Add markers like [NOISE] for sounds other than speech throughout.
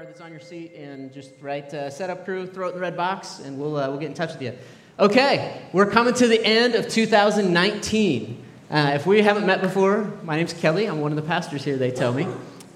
card that's on your seat and just write uh, setup crew, throw it in the red box, and we'll, uh, we'll get in touch with you. Okay, we're coming to the end of 2019. Uh, if we haven't met before, my name's Kelly. I'm one of the pastors here, they tell me.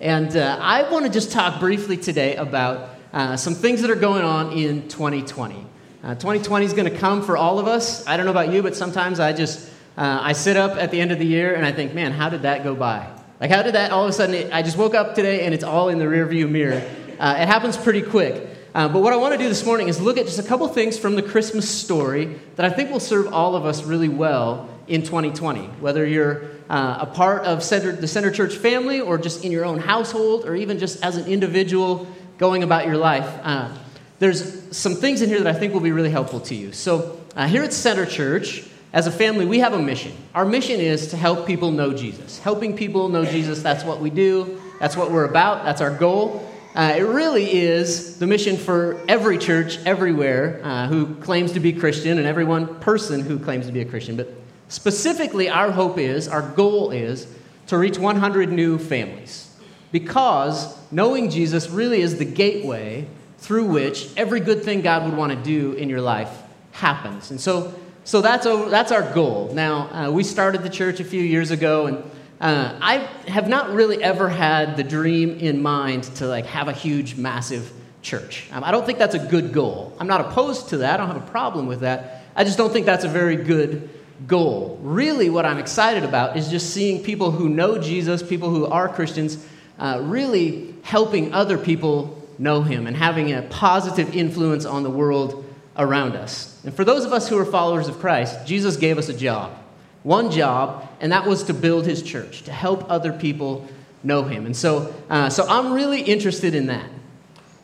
And uh, I want to just talk briefly today about uh, some things that are going on in 2020. 2020 is going to come for all of us. I don't know about you, but sometimes I just uh, I sit up at the end of the year and I think, man, how did that go by? Like, how did that all of a sudden? It, I just woke up today and it's all in the rearview mirror. Uh, it happens pretty quick. Uh, but what I want to do this morning is look at just a couple things from the Christmas story that I think will serve all of us really well in 2020. Whether you're uh, a part of center, the Center Church family or just in your own household or even just as an individual going about your life, uh, there's some things in here that I think will be really helpful to you. So, uh, here at Center Church, as a family, we have a mission. Our mission is to help people know Jesus. Helping people know Jesus, that's what we do, that's what we're about, that's our goal. Uh, it really is the mission for every church everywhere uh, who claims to be Christian and every one person who claims to be a Christian. But specifically, our hope is, our goal is to reach 100 new families. Because knowing Jesus really is the gateway through which every good thing God would want to do in your life happens. And so so that's, that's our goal. Now, uh, we started the church a few years ago, and uh, I have not really ever had the dream in mind to like have a huge, massive church. Um, I don't think that's a good goal. I'm not opposed to that. I don't have a problem with that. I just don't think that's a very good goal. Really, what I'm excited about is just seeing people who know Jesus, people who are Christians, uh, really helping other people know Him and having a positive influence on the world around us. And for those of us who are followers of Christ, Jesus gave us a job. One job, and that was to build his church, to help other people know him. And so, uh, so I'm really interested in that.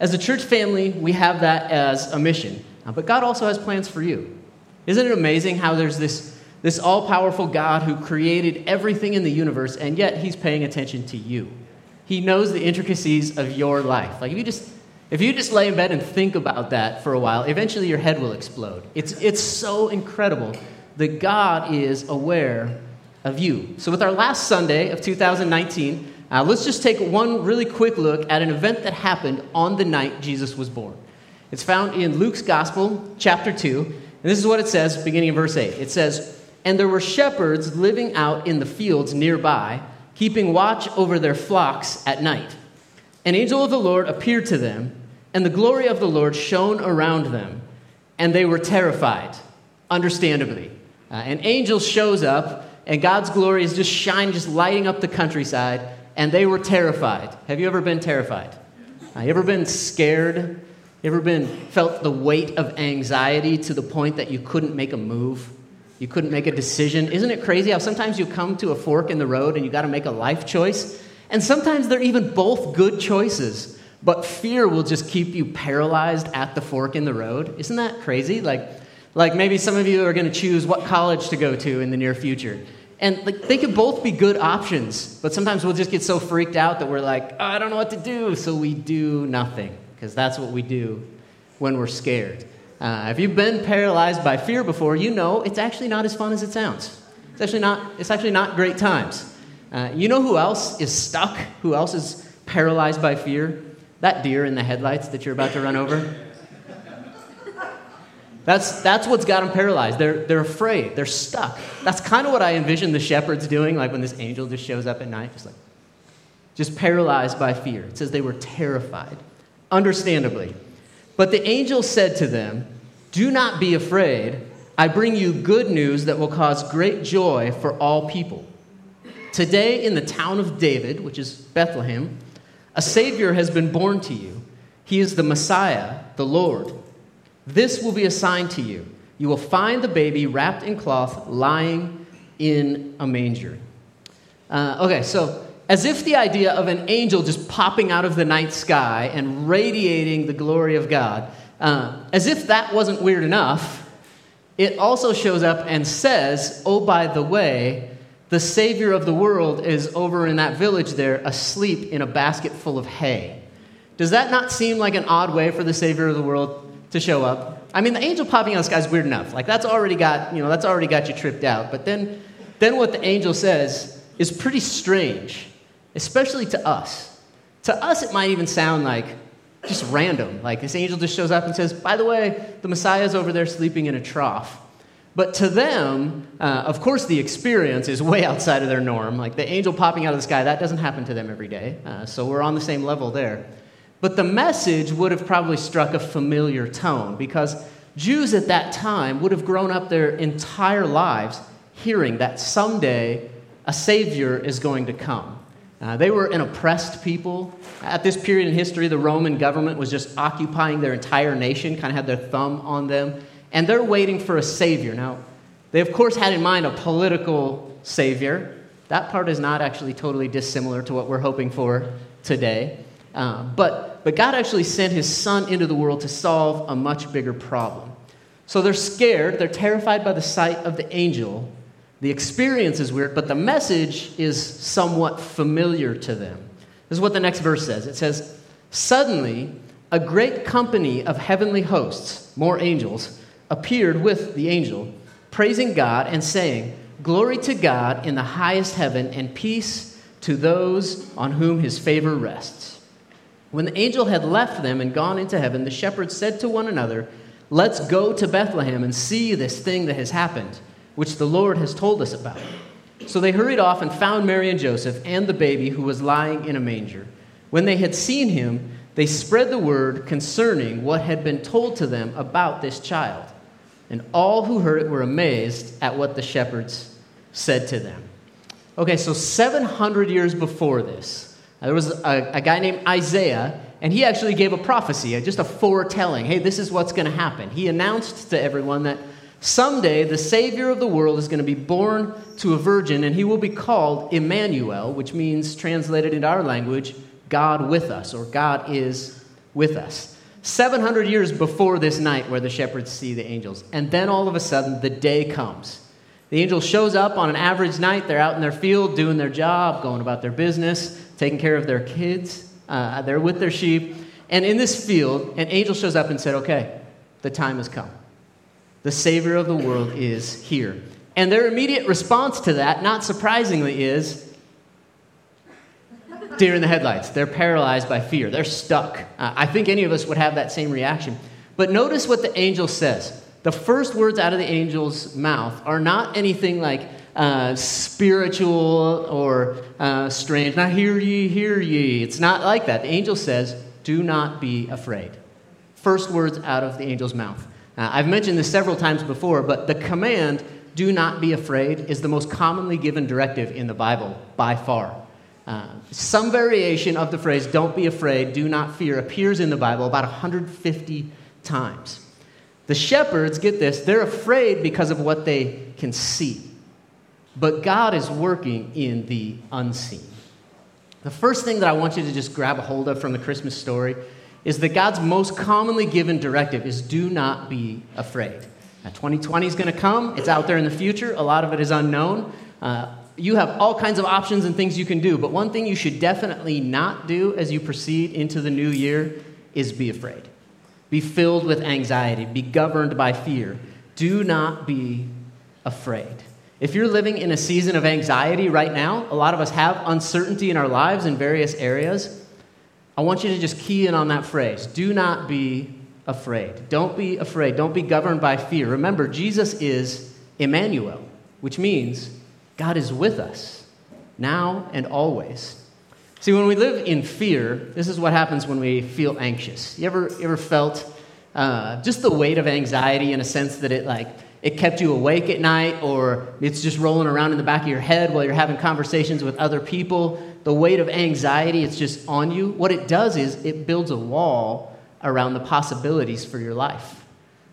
As a church family, we have that as a mission. Uh, but God also has plans for you. Isn't it amazing how there's this, this all powerful God who created everything in the universe, and yet he's paying attention to you? He knows the intricacies of your life. Like, if you just if you just lay in bed and think about that for a while, eventually your head will explode. It's, it's so incredible that God is aware of you. So, with our last Sunday of 2019, uh, let's just take one really quick look at an event that happened on the night Jesus was born. It's found in Luke's Gospel, chapter 2, and this is what it says, beginning in verse 8. It says, And there were shepherds living out in the fields nearby, keeping watch over their flocks at night. An angel of the Lord appeared to them and the glory of the Lord shone around them, and they were terrified, understandably. Uh, an angel shows up, and God's glory is just shining, just lighting up the countryside, and they were terrified. Have you ever been terrified? Uh, you ever been scared? You ever been felt the weight of anxiety to the point that you couldn't make a move? You couldn't make a decision? Isn't it crazy how sometimes you come to a fork in the road and you got to make a life choice? And sometimes they're even both good choices. But fear will just keep you paralyzed at the fork in the road. Isn't that crazy? Like, like maybe some of you are going to choose what college to go to in the near future. And like, they could both be good options, but sometimes we'll just get so freaked out that we're like, oh, I don't know what to do, so we do nothing, because that's what we do when we're scared. Uh, if you've been paralyzed by fear before, you know it's actually not as fun as it sounds. It's actually not, it's actually not great times. Uh, you know who else is stuck? Who else is paralyzed by fear? That deer in the headlights that you're about to run over? That's, that's what's got them paralyzed. They're, they're afraid. They're stuck. That's kind of what I envision the shepherds doing, like when this angel just shows up at night, just like, just paralyzed by fear. It says they were terrified, understandably. But the angel said to them, Do not be afraid. I bring you good news that will cause great joy for all people. Today, in the town of David, which is Bethlehem, a Savior has been born to you. He is the Messiah, the Lord. This will be a sign to you. You will find the baby wrapped in cloth, lying in a manger. Uh, okay, so as if the idea of an angel just popping out of the night sky and radiating the glory of God, uh, as if that wasn't weird enough, it also shows up and says, Oh, by the way, the Savior of the world is over in that village there, asleep in a basket full of hay. Does that not seem like an odd way for the Savior of the world to show up? I mean, the angel popping out of the sky is weird enough. Like that's already got, you know, that's already got you tripped out. But then, then what the angel says is pretty strange, especially to us. To us, it might even sound like, just random. Like this angel just shows up and says, By the way, the Messiah's over there sleeping in a trough. But to them, uh, of course, the experience is way outside of their norm. Like the angel popping out of the sky, that doesn't happen to them every day. Uh, so we're on the same level there. But the message would have probably struck a familiar tone because Jews at that time would have grown up their entire lives hearing that someday a Savior is going to come. Uh, they were an oppressed people. At this period in history, the Roman government was just occupying their entire nation, kind of had their thumb on them, and they're waiting for a Savior. Now, they, of course, had in mind a political Savior. That part is not actually totally dissimilar to what we're hoping for today. Uh, but, but God actually sent His Son into the world to solve a much bigger problem. So they're scared, they're terrified by the sight of the angel the experience is weird, but the message is somewhat familiar to them. This is what the next verse says it says, Suddenly, a great company of heavenly hosts, more angels, appeared with the angel, praising God and saying, Glory to God in the highest heaven, and peace to those on whom his favor rests. When the angel had left them and gone into heaven, the shepherds said to one another, Let's go to Bethlehem and see this thing that has happened which the Lord has told us about. So they hurried off and found Mary and Joseph and the baby who was lying in a manger. When they had seen him, they spread the word concerning what had been told to them about this child. And all who heard it were amazed at what the shepherds said to them. Okay, so 700 years before this, there was a, a guy named Isaiah, and he actually gave a prophecy, just a foretelling. Hey, this is what's going to happen. He announced to everyone that Someday, the Savior of the world is going to be born to a virgin, and he will be called Emmanuel, which means, translated into our language, God with us, or God is with us. 700 years before this night where the shepherds see the angels. And then all of a sudden, the day comes. The angel shows up on an average night. They're out in their field doing their job, going about their business, taking care of their kids. Uh, they're with their sheep. And in this field, an angel shows up and said, Okay, the time has come. The Savior of the world is here. And their immediate response to that, not surprisingly, is deer in the headlights. They're paralyzed by fear. They're stuck. Uh, I think any of us would have that same reaction. But notice what the angel says. The first words out of the angel's mouth are not anything like uh, spiritual or uh, strange. Now, hear ye, hear ye. It's not like that. The angel says, Do not be afraid. First words out of the angel's mouth. Uh, I've mentioned this several times before, but the command, do not be afraid, is the most commonly given directive in the Bible by far. Uh, some variation of the phrase, don't be afraid, do not fear, appears in the Bible about 150 times. The shepherds, get this, they're afraid because of what they can see. But God is working in the unseen. The first thing that I want you to just grab a hold of from the Christmas story is that God's most commonly given directive is do not be afraid. Now, 2020 is going to come. It's out there in the future. A lot of it is unknown. Uh, you have all kinds of options and things you can do, but one thing you should definitely not do as you proceed into the new year is be afraid. Be filled with anxiety. Be governed by fear. Do not be afraid. If you're living in a season of anxiety right now, a lot of us have uncertainty in our lives in various areas. I want you to just key in on that phrase. Do not be afraid. Don't be afraid. Don't be governed by fear. Remember, Jesus is Emmanuel, which means God is with us now and always. See, when we live in fear, this is what happens when we feel anxious. You ever, ever felt uh, just the weight of anxiety in a sense that it like it kept you awake at night, or it's just rolling around in the back of your head while you're having conversations with other people. The weight of anxiety, it's just on you. What it does is it builds a wall around the possibilities for your life.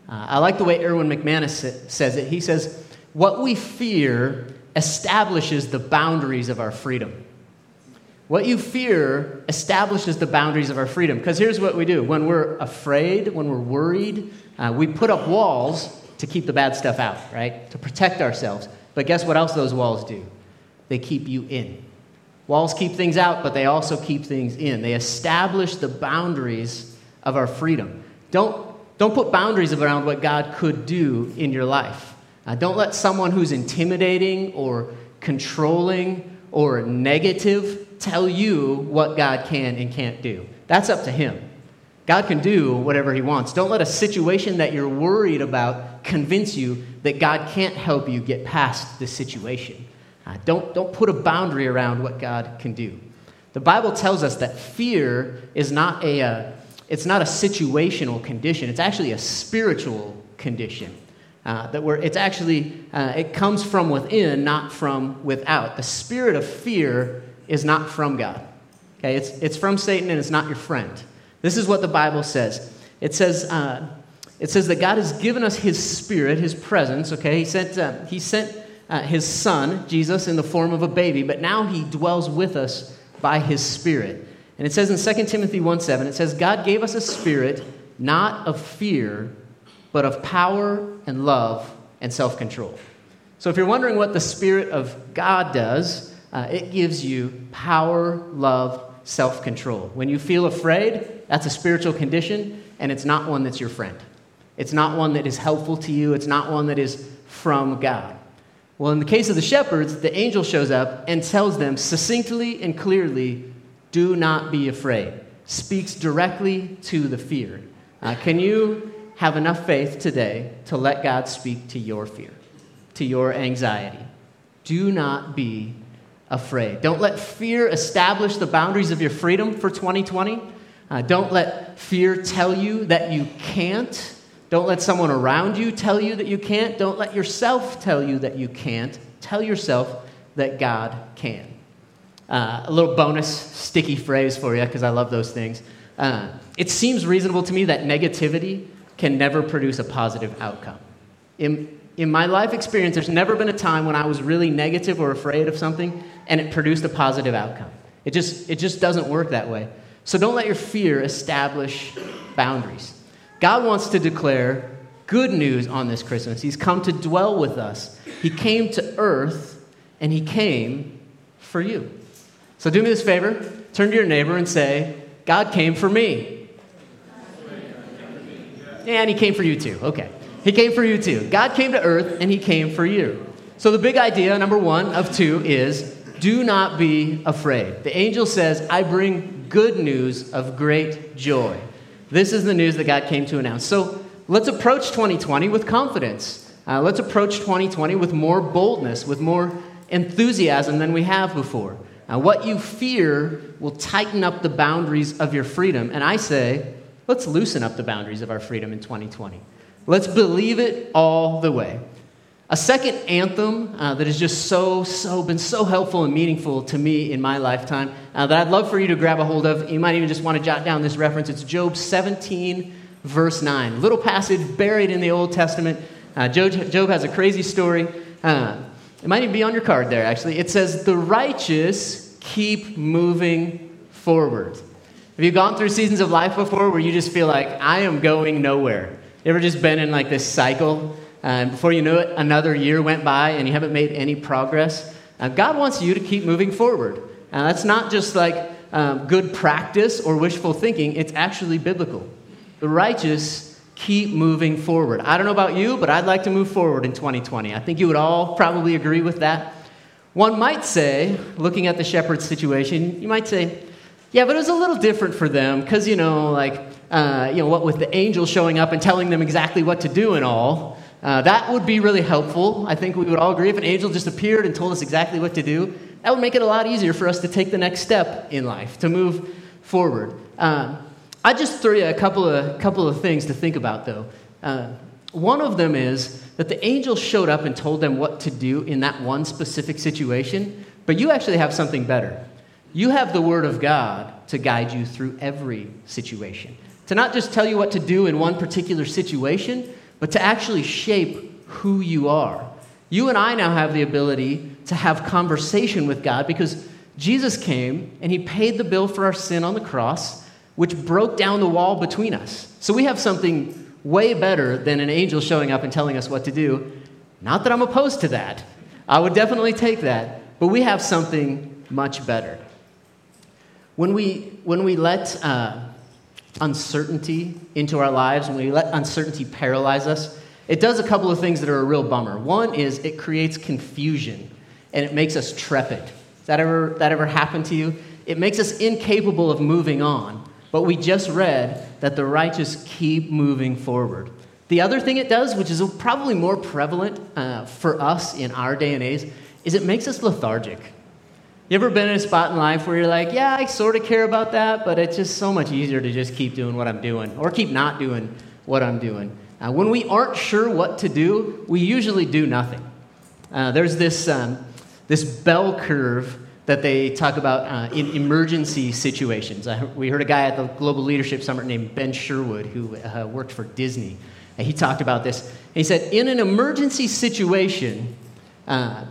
Uh, I like the way Erwin McManus says it. He says, What we fear establishes the boundaries of our freedom. What you fear establishes the boundaries of our freedom. Because here's what we do when we're afraid, when we're worried, uh, we put up walls to keep the bad stuff out, right? To protect ourselves. But guess what else those walls do? They keep you in. Walls keep things out, but they also keep things in. They establish the boundaries of our freedom. Don't, don't put boundaries around what God could do in your life. Uh, don't let someone who's intimidating or controlling or negative tell you what God can and can't do. That's up to Him. God can do whatever He wants. Don't let a situation that you're worried about convince you that God can't help you get past the situation. Uh, don't, don't put a boundary around what God can do. The Bible tells us that fear is not a, uh, it's not a situational condition, it's actually a spiritual condition. Uh, that where it's actually uh, it comes from within, not from without. The spirit of fear is not from God. Okay, it's, it's from Satan and it's not your friend. This is what the Bible says. It says, uh, it says that God has given us His Spirit, His presence. Okay, He sent, uh, he sent uh, His Son, Jesus, in the form of a baby, but now He dwells with us by His Spirit. And it says in 2 Timothy 1 7, it says, God gave us a spirit not of fear, but of power and love and self control. So if you're wondering what the Spirit of God does, uh, it gives you power, love, self control. When you feel afraid, that's a spiritual condition, and it's not one that's your friend. It's not one that is helpful to you, it's not one that is from God. Well, in the case of the shepherds, the angel shows up and tells them succinctly and clearly do not be afraid. Speaks directly to the fear. Uh, can you have enough faith today to let God speak to your fear, to your anxiety? Do not be afraid. Don't let fear establish the boundaries of your freedom for 2020. Uh, don't let fear tell you that you can't. Don't let someone around you tell you that you can't. Don't let yourself tell you that you can't. Tell yourself that God can. Uh, a little bonus sticky phrase for you because I love those things. Uh, it seems reasonable to me that negativity can never produce a positive outcome. In, in my life experience, there's never been a time when I was really negative or afraid of something and it produced a positive outcome. It just, it just doesn't work that way. So don't let your fear establish boundaries. God wants to declare good news on this Christmas. He's come to dwell with us. He came to earth and he came for you. So do me this favor turn to your neighbor and say, God came for me. And he came for you too. Okay. He came for you too. God came to earth and he came for you. So the big idea, number one of two, is do not be afraid. The angel says, I bring good news of great joy. This is the news that God came to announce. So let's approach 2020 with confidence. Uh, let's approach 2020 with more boldness, with more enthusiasm than we have before. Uh, what you fear will tighten up the boundaries of your freedom. And I say, let's loosen up the boundaries of our freedom in 2020. Let's believe it all the way. A second anthem uh, that has just so, so been so helpful and meaningful to me in my lifetime uh, that I'd love for you to grab a hold of. You might even just want to jot down this reference. It's Job 17, verse 9. Little passage buried in the Old Testament. Uh, Job, Job, has a crazy story. Uh, it might even be on your card there, actually. It says, The righteous keep moving forward. Have you gone through seasons of life before where you just feel like, I am going nowhere? You ever just been in like this cycle? And before you know it, another year went by and you haven't made any progress. Uh, God wants you to keep moving forward. And that's not just like um, good practice or wishful thinking, it's actually biblical. The righteous keep moving forward. I don't know about you, but I'd like to move forward in 2020. I think you would all probably agree with that. One might say, looking at the shepherd's situation, you might say, yeah, but it was a little different for them because, you know, like, uh, you know, what with the angel showing up and telling them exactly what to do and all. Uh, that would be really helpful. I think we would all agree if an angel just appeared and told us exactly what to do. That would make it a lot easier for us to take the next step in life, to move forward. Um, I just throw you a couple of, couple of things to think about, though. Uh, one of them is that the angel showed up and told them what to do in that one specific situation, but you actually have something better. You have the Word of God to guide you through every situation. To not just tell you what to do in one particular situation, but to actually shape who you are. You and I now have the ability to have conversation with God because Jesus came and he paid the bill for our sin on the cross, which broke down the wall between us. So we have something way better than an angel showing up and telling us what to do. Not that I'm opposed to that. I would definitely take that. But we have something much better. When we, when we let uh, uncertainty into our lives, when we let uncertainty paralyze us, it does a couple of things that are a real bummer. One is it creates confusion and it makes us trepid. That ever, that ever happen to you? It makes us incapable of moving on But we just read that the righteous keep moving forward. The other thing it does, which is probably more prevalent uh, for us in our day and age, is it makes us lethargic. You ever been in a spot in life where you're like, yeah, I sort of care about that, but it's just so much easier to just keep doing what I'm doing or keep not doing what I'm doing? Uh, when we aren't sure what to do, we usually do nothing. Uh, there's this, um, this bell curve that they talk about uh, in emergency situations. we heard a guy at the Global Leadership Summit named Ben Sherwood who uh, worked for Disney. And he talked about this. he said, in an emergency situation, uh,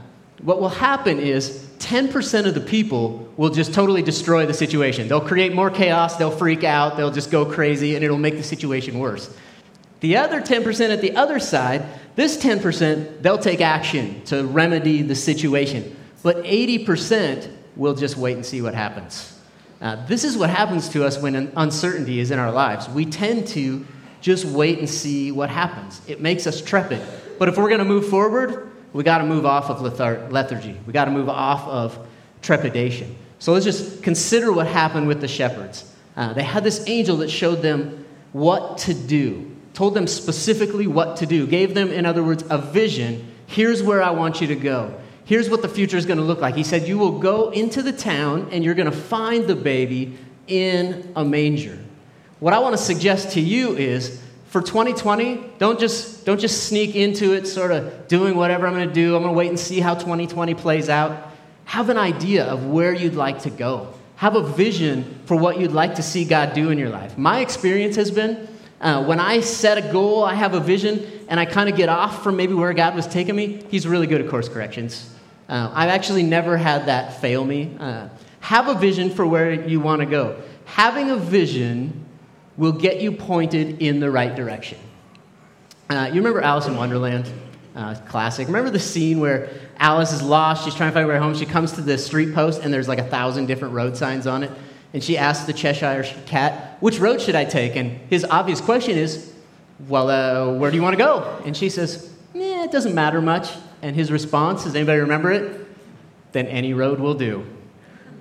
what will happen is 10% of the people will just totally destroy the situation. They'll create more chaos, they'll freak out, they'll just go crazy, and it'll make the situation worse. The other 10% at the other side, this 10%, they'll take action to remedy the situation but 80% will just wait and see what happens. Uh, this is what happens to us when uncertainty is in our lives. We tend to just wait and see what happens. It makes us trepid. But if we're going to move forward, we got to move off of lethar- lethargy. We got to move off of trepidation. So let's just consider what happened with the shepherds. Uh, they had this angel that showed them what to do, told them specifically what to do, gave them, in other words, a vision. Here's where I want you to go here's what the future is going to look like. He said, You will go into the town and you're going to find the baby in a manger. What I want to suggest to you is for 2020, don't just, don't just sneak into it, sort of doing whatever I'm going to do. I'm going to wait and see how 2020 plays out. Have an idea of where you'd like to go. Have a vision for what you'd like to see God do in your life. My experience has been uh, when I set a goal, I have a vision, and I kind of get off from maybe where God was taking me, He's really good at course corrections. Uh, I've actually never had that fail me. Uh, have a vision for where you want to go. Having a vision will get you pointed in the right direction. Uh, you remember Alice in Wonderland? Uh, classic. Remember the scene where Alice is lost? She's trying to find her way home. She comes to the street post, and there's like a thousand different road signs on it. And she asks the Cheshire Cat, Which road should I take? And his obvious question is, Well, uh, where do you want to go? And she says, it doesn't matter much. And his response, does anybody remember it? Then any road will do.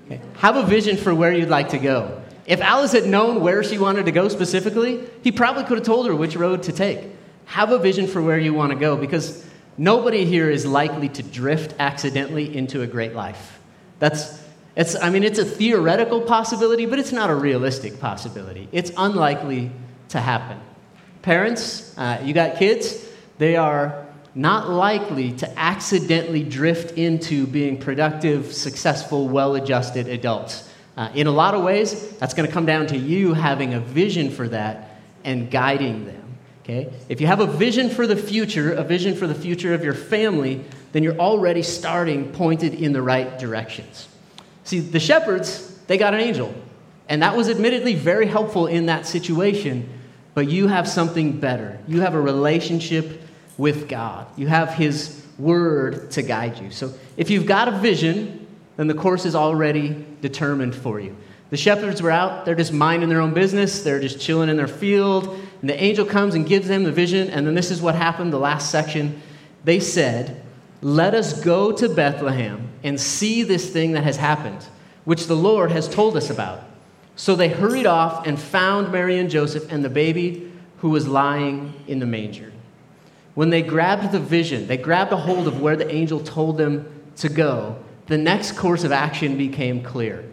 Okay. Have a vision for where you'd like to go. If Alice had known where she wanted to go specifically, he probably could have told her which road to take. Have a vision for where you want to go because nobody here is likely to drift accidentally into a great life. That's, it's, I mean, it's a theoretical possibility, but it's not a realistic possibility. It's unlikely to happen. Parents, uh, you got kids, they are not likely to accidentally drift into being productive, successful, well adjusted adults. Uh, in a lot of ways, that's going to come down to you having a vision for that and guiding them. Okay? If you have a vision for the future, a vision for the future of your family, then you're already starting pointed in the right directions. See, the shepherds, they got an angel. And that was admittedly very helpful in that situation, but you have something better. You have a relationship with God. You have His Word to guide you. So if you've got a vision, then the course is already determined for you. The shepherds were out, they're just minding their own business, they're just chilling in their field, and the angel comes and gives them the vision, and then this is what happened the last section. They said, Let us go to Bethlehem and see this thing that has happened, which the Lord has told us about. So they hurried off and found Mary and Joseph and the baby who was lying in the manger. When they grabbed the vision, they grabbed a hold of where the angel told them to go, the next course of action became clear.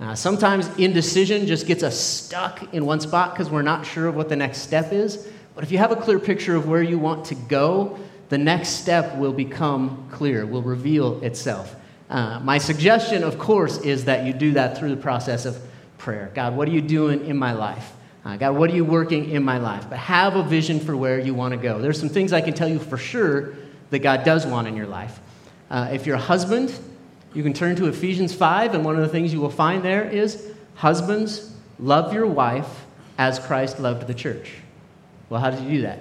Uh, sometimes indecision just gets us stuck in one spot because we're not sure of what the next step is. But if you have a clear picture of where you want to go, the next step will become clear, will reveal itself. Uh, my suggestion, of course, is that you do that through the process of prayer. God, what are you doing in my life? Uh, God, what are you working in my life? But have a vision for where you want to go. There's some things I can tell you for sure that God does want in your life. Uh, if you're a husband, you can turn to Ephesians 5, and one of the things you will find there is Husbands, love your wife as Christ loved the church. Well, how did he do that?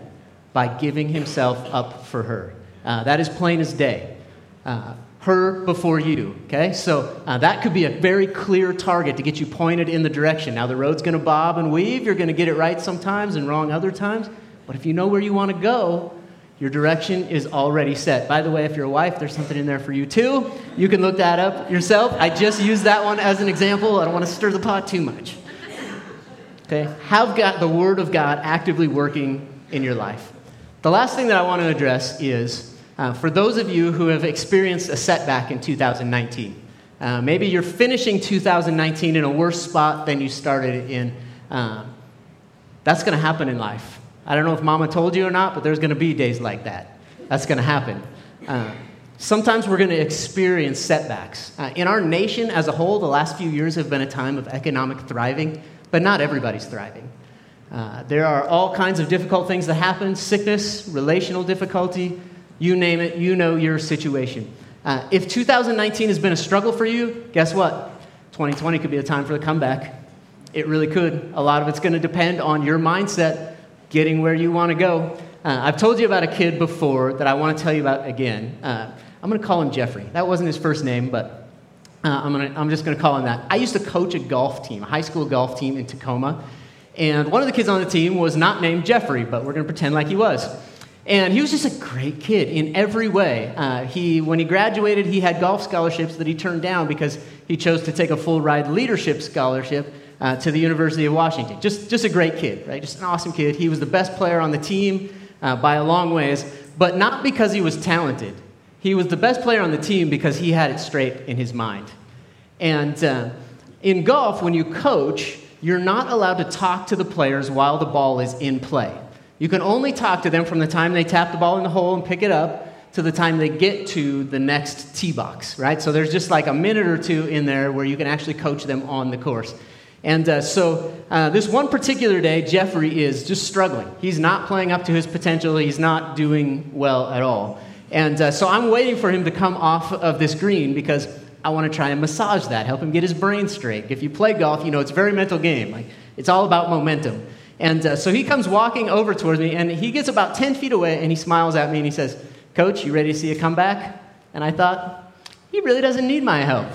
By giving himself up for her. Uh, that is plain as day. Uh, her before you. Okay? So uh, that could be a very clear target to get you pointed in the direction. Now, the road's going to bob and weave. You're going to get it right sometimes and wrong other times. But if you know where you want to go, your direction is already set. By the way, if you're a wife, there's something in there for you too. You can look that up yourself. I just used that one as an example. I don't want to stir the pot too much. Okay? Have got the Word of God actively working in your life. The last thing that I want to address is uh, for those of you who have experienced a setback in 2019. Uh, maybe you're finishing 2019 in a worse spot than you started in. Uh, that's going to happen in life. I don't know if mama told you or not, but there's going to be days like that. That's going to happen. Uh, sometimes we're going to experience setbacks. Uh, in our nation as a whole, the last few years have been a time of economic thriving, but not everybody's thriving. Uh, there are all kinds of difficult things that happen sickness, relational difficulty, you name it, you know your situation. Uh, if 2019 has been a struggle for you, guess what? 2020 could be the time for the comeback. It really could. A lot of it's going to depend on your mindset getting where you want to go. Uh, I've told you about a kid before that I want to tell you about again. Uh, I'm going to call him Jeffrey. That wasn't his first name, but uh, I'm, gonna, I'm just going to call him that. I used to coach a golf team, a high school golf team in Tacoma. And one of the kids on the team was not named Jeffrey, but we're going to pretend like he was. And he was just a great kid in every way. Uh, he, when he graduated, he had golf scholarships that he turned down because he chose to take a full ride leadership scholarship uh, to the University of Washington. Just, just a great kid, right? Just an awesome kid. He was the best player on the team uh, by a long ways, but not because he was talented. He was the best player on the team because he had it straight in his mind. And uh, in golf, when you coach, you're not allowed to talk to the players while the ball is in play. You can only talk to them from the time they tap the ball in the hole and pick it up to the time they get to the next tee box, right? So there's just like a minute or two in there where you can actually coach them on the course. And uh, so uh, this one particular day, Jeffrey is just struggling. He's not playing up to his potential, he's not doing well at all. And uh, so I'm waiting for him to come off of this green because I want to try and massage that, help him get his brain straight. If you play golf, you know it's a very mental game. Like, it's all about momentum. And uh, so he comes walking over towards me, and he gets about 10 feet away, and he smiles at me, and he says, Coach, you ready to see a comeback? And I thought, he really doesn't need my help,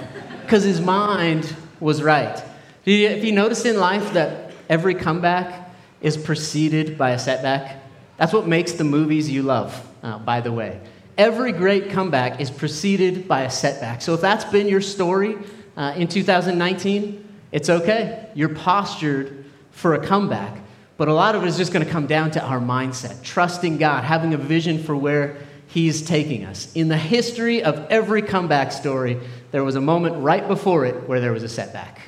because his mind was right. If you notice in life that every comeback is preceded by a setback, that's what makes the movies you love, uh, by the way. Every great comeback is preceded by a setback. So if that's been your story uh, in 2019, it's okay. You're postured for a comeback. But a lot of it is just going to come down to our mindset, trusting God, having a vision for where He's taking us. In the history of every comeback story, there was a moment right before it where there was a setback.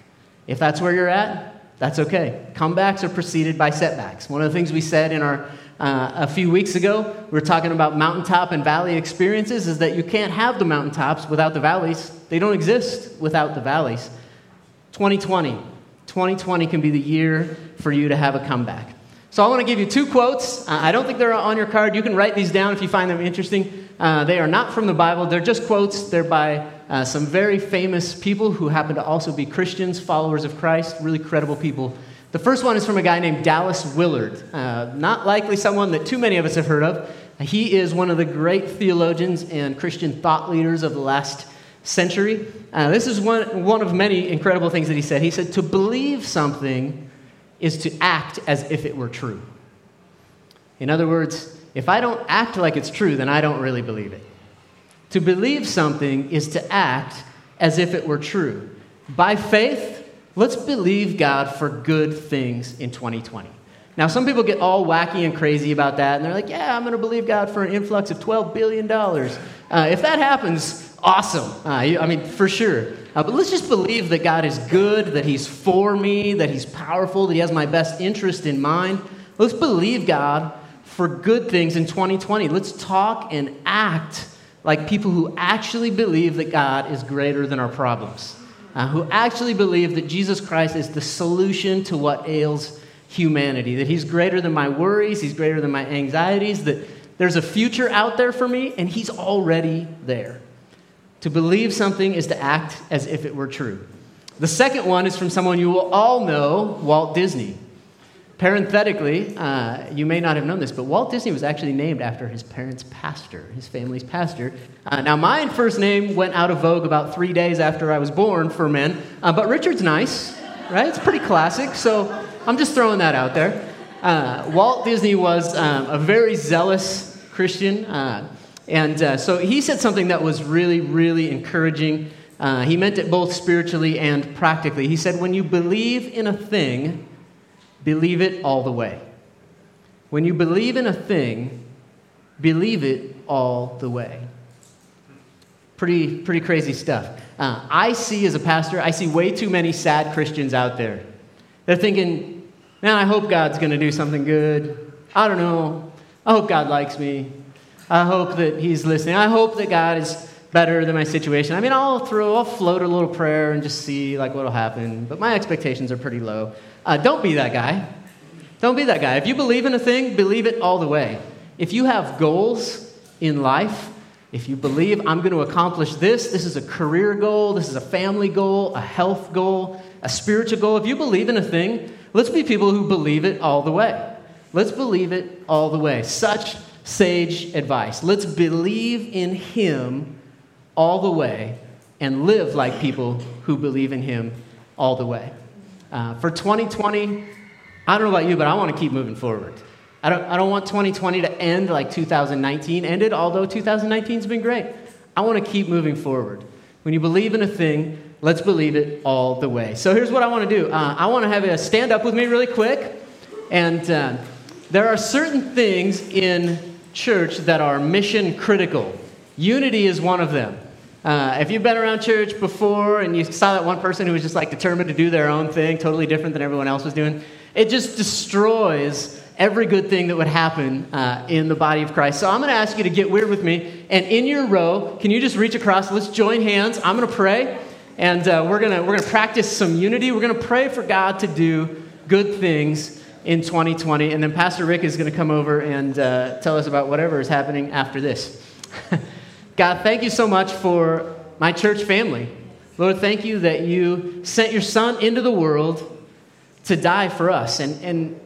If that's where you're at, that's okay. Comebacks are preceded by setbacks. One of the things we said in our uh, a few weeks ago, we were talking about mountaintop and valley experiences, is that you can't have the mountaintops without the valleys. They don't exist without the valleys. 2020, 2020 can be the year for you to have a comeback. So I want to give you two quotes. Uh, I don't think they're on your card. You can write these down if you find them interesting. Uh, they are not from the Bible, they're just quotes. They're by uh, some very famous people who happen to also be Christians, followers of Christ, really credible people. The first one is from a guy named Dallas Willard. Uh, not likely someone that too many of us have heard of. He is one of the great theologians and Christian thought leaders of the last century. Uh, this is one, one of many incredible things that he said. He said, To believe something is to act as if it were true. In other words, if I don't act like it's true, then I don't really believe it. To believe something is to act as if it were true. By faith, let's believe God for good things in 2020. Now, some people get all wacky and crazy about that, and they're like, yeah, I'm going to believe God for an influx of $12 billion. Uh, if that happens, awesome. Uh, I mean, for sure. Uh, but let's just believe that God is good, that He's for me, that He's powerful, that He has my best interest in mind. Let's believe God for good things in 2020. Let's talk and act like people who actually believe that God is greater than our problems, uh, who actually believe that Jesus Christ is the solution to what ails humanity, that He's greater than my worries, He's greater than my anxieties, that there's a future out there for me, and He's already there. To believe something is to act as if it were true. The second one is from someone you will all know, Walt Disney. Parenthetically, uh, you may not have known this, but Walt Disney was actually named after his parents' pastor, his family's pastor. Uh, now, my first name went out of vogue about three days after I was born for men, uh, but Richard's nice, right? It's pretty classic, so I'm just throwing that out there. Uh, Walt Disney was um, a very zealous Christian. Uh, and uh, so he said something that was really, really encouraging. He meant it both spiritually and practically. He said, When you believe in a thing, believe it all the way. When you believe in a thing, believe it all the way. Pretty, pretty crazy stuff. Uh, I see as a pastor, I see way too many sad Christians out there. They're thinking, man, I hope God's going to do something good. I don't know. I hope God likes me. I hope that He's listening. I hope that God is better than my situation. I mean, I'll throw, I'll float a little prayer and just see like what'll happen. But my expectations are pretty low. Uh, don't be that guy. Don't be that guy. If you believe in a thing, believe it all the way. If you have goals in life, if you believe I'm going to accomplish this, this is a career goal, this is a family goal, a health goal, a spiritual goal. If you believe in a thing, let's be people who believe it all the way. Let's believe it all the way. Such sage advice. Let's believe in Him all the way and live like people who believe in Him all the way. Uh, for 2020, I don't know about you, but I want to keep moving forward. I don't, I don't want 2020 to end like 2019 ended, although 2019 has been great. I want to keep moving forward. When you believe in a thing, let's believe it all the way. So here's what I want to do uh, I want to have you stand up with me really quick. And uh, there are certain things in church that are mission critical. Unity is one of them. Uh, if you've been around church before and you saw that one person who was just like determined to do their own thing, totally different than everyone else was doing, it just destroys every good thing that would happen uh, in the body of Christ. So I'm going to ask you to get weird with me. And in your row, can you just reach across? Let's join hands. I'm going to pray. And uh, we're going we're gonna practice some unity. We're going to pray for God to do good things in 2020. And then Pastor Rick is going to come over and uh, tell us about whatever is happening after this. [LAUGHS] God, thank you so much for my church family. Lord, thank you that you sent your son into the world to die for us. And, and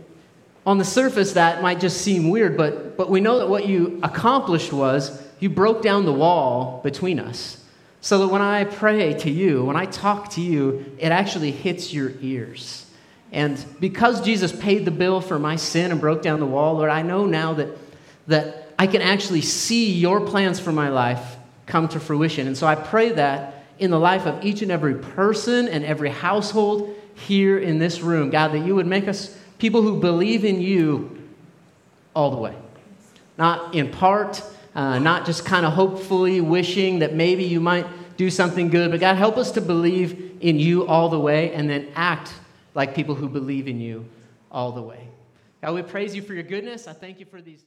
on the surface, that might just seem weird, but, but we know that what you accomplished was you broke down the wall between us. So that when I pray to you, when I talk to you, it actually hits your ears. And because Jesus paid the bill for my sin and broke down the wall, Lord, I know now that, that I can actually see your plans for my life come to fruition. And so I pray that in the life of each and every person and every household here in this room, God, that you would make us people who believe in you all the way. Not in part, uh, not just kind of hopefully wishing that maybe you might do something good, but God, help us to believe in you all the way and then act like people who believe in you all the way. God, we praise you for your goodness. I thank you for these.